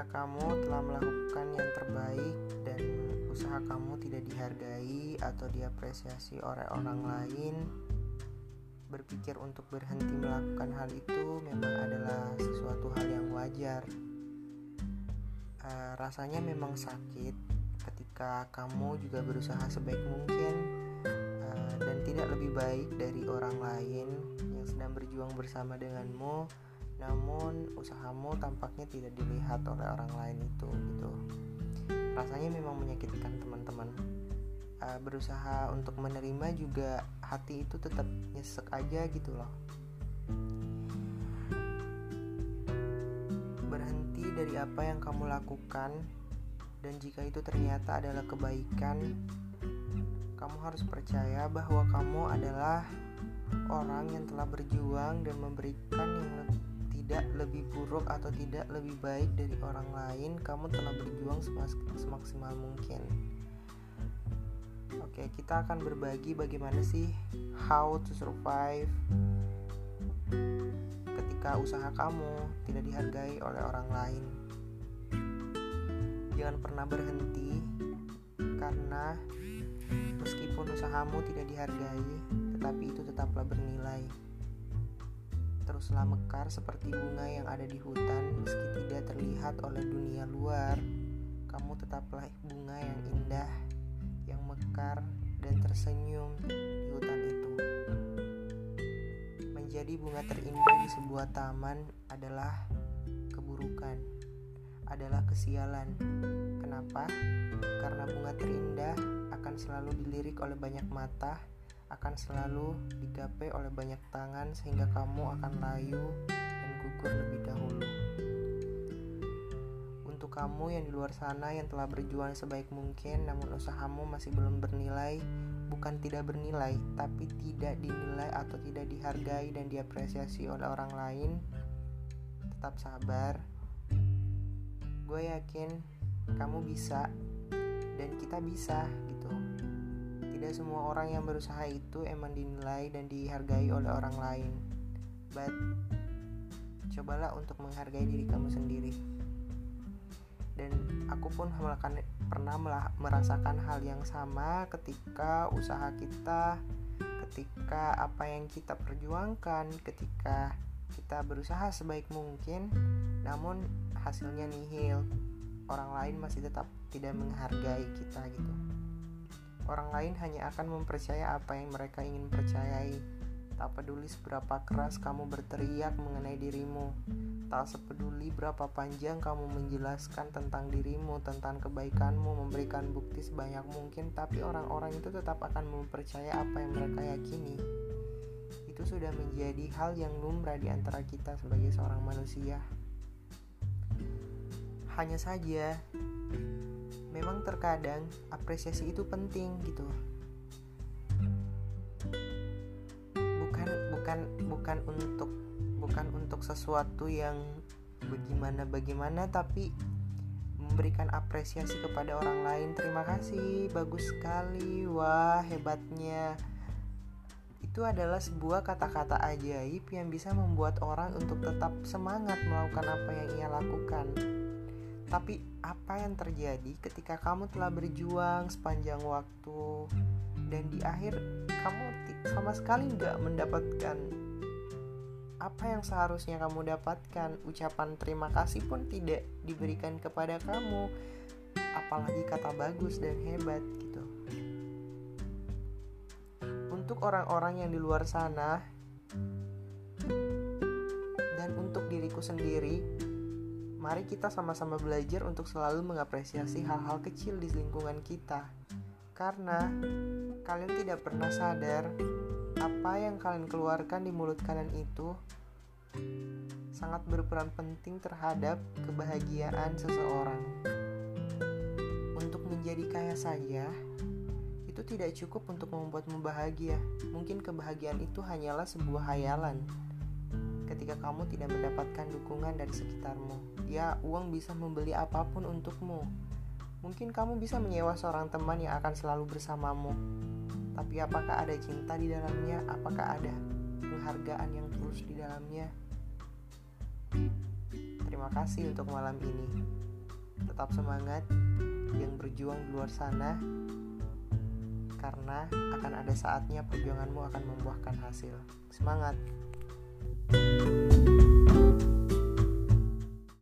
ketika kamu telah melakukan yang terbaik dan usaha kamu tidak dihargai atau diapresiasi oleh orang lain, berpikir untuk berhenti melakukan hal itu memang adalah sesuatu hal yang wajar. Uh, rasanya memang sakit ketika kamu juga berusaha sebaik mungkin uh, dan tidak lebih baik dari orang lain yang sedang berjuang bersama denganmu namun usahamu tampaknya tidak dilihat oleh orang lain itu gitu. Rasanya memang menyakitkan teman-teman. Uh, berusaha untuk menerima juga hati itu tetap nyesek aja gitu loh. Berhenti dari apa yang kamu lakukan dan jika itu ternyata adalah kebaikan kamu harus percaya bahwa kamu adalah orang yang telah berjuang dan memberikan yang lebih tidak lebih buruk atau tidak lebih baik dari orang lain, kamu telah berjuang semaksimal mungkin. Oke, kita akan berbagi bagaimana sih how to survive ketika usaha kamu tidak dihargai oleh orang lain. Jangan pernah berhenti karena meskipun usahamu tidak dihargai, tetapi itu tetaplah bernilai teruslah mekar seperti bunga yang ada di hutan meski tidak terlihat oleh dunia luar. Kamu tetaplah bunga yang indah, yang mekar dan tersenyum di hutan itu. Menjadi bunga terindah di sebuah taman adalah keburukan, adalah kesialan. Kenapa? Karena bunga terindah akan selalu dilirik oleh banyak mata akan selalu digapai oleh banyak tangan sehingga kamu akan layu dan gugur lebih dahulu. Untuk kamu yang di luar sana yang telah berjuang sebaik mungkin namun usahamu masih belum bernilai, bukan tidak bernilai, tapi tidak dinilai atau tidak dihargai dan diapresiasi oleh orang lain, tetap sabar. Gue yakin kamu bisa dan kita bisa gitu. Tidak semua orang yang berusaha itu emang dinilai dan dihargai oleh orang lain. But cobalah untuk menghargai diri kamu sendiri. Dan aku pun melakukan, pernah merasakan hal yang sama ketika usaha kita, ketika apa yang kita perjuangkan, ketika kita berusaha sebaik mungkin, namun hasilnya nihil. Orang lain masih tetap tidak menghargai kita gitu. Orang lain hanya akan mempercaya apa yang mereka ingin percayai. Tak peduli seberapa keras kamu berteriak mengenai dirimu, tak sepeduli berapa panjang kamu menjelaskan tentang dirimu, tentang kebaikanmu, memberikan bukti sebanyak mungkin, tapi orang-orang itu tetap akan mempercaya apa yang mereka yakini. Itu sudah menjadi hal yang lumrah di antara kita sebagai seorang manusia. Hanya saja, memang terkadang apresiasi itu penting gitu. Bukan bukan bukan untuk bukan untuk sesuatu yang bagaimana bagaimana tapi memberikan apresiasi kepada orang lain. Terima kasih bagus sekali wah hebatnya. Itu adalah sebuah kata-kata ajaib yang bisa membuat orang untuk tetap semangat melakukan apa yang ia lakukan tapi apa yang terjadi ketika kamu telah berjuang sepanjang waktu dan di akhir kamu sama sekali nggak mendapatkan apa yang seharusnya kamu dapatkan? Ucapan terima kasih pun tidak diberikan kepada kamu apalagi kata bagus dan hebat gitu. Untuk orang-orang yang di luar sana dan untuk diriku sendiri Mari kita sama-sama belajar untuk selalu mengapresiasi hal-hal kecil di lingkungan kita. Karena kalian tidak pernah sadar apa yang kalian keluarkan di mulut kalian itu sangat berperan penting terhadap kebahagiaan seseorang. Untuk menjadi kaya saja, itu tidak cukup untuk membuatmu bahagia. Mungkin kebahagiaan itu hanyalah sebuah hayalan ketika kamu tidak mendapatkan dukungan dari sekitarmu. Ya, uang bisa membeli apa pun untukmu. Mungkin kamu bisa menyewa seorang teman yang akan selalu bersamamu. Tapi apakah ada cinta di dalamnya? Apakah ada penghargaan yang tulus di dalamnya? Terima kasih untuk malam ini. Tetap semangat yang berjuang di luar sana. karena akan ada saatnya perjuanganmu akan membuahkan hasil. Semangat! Thank you.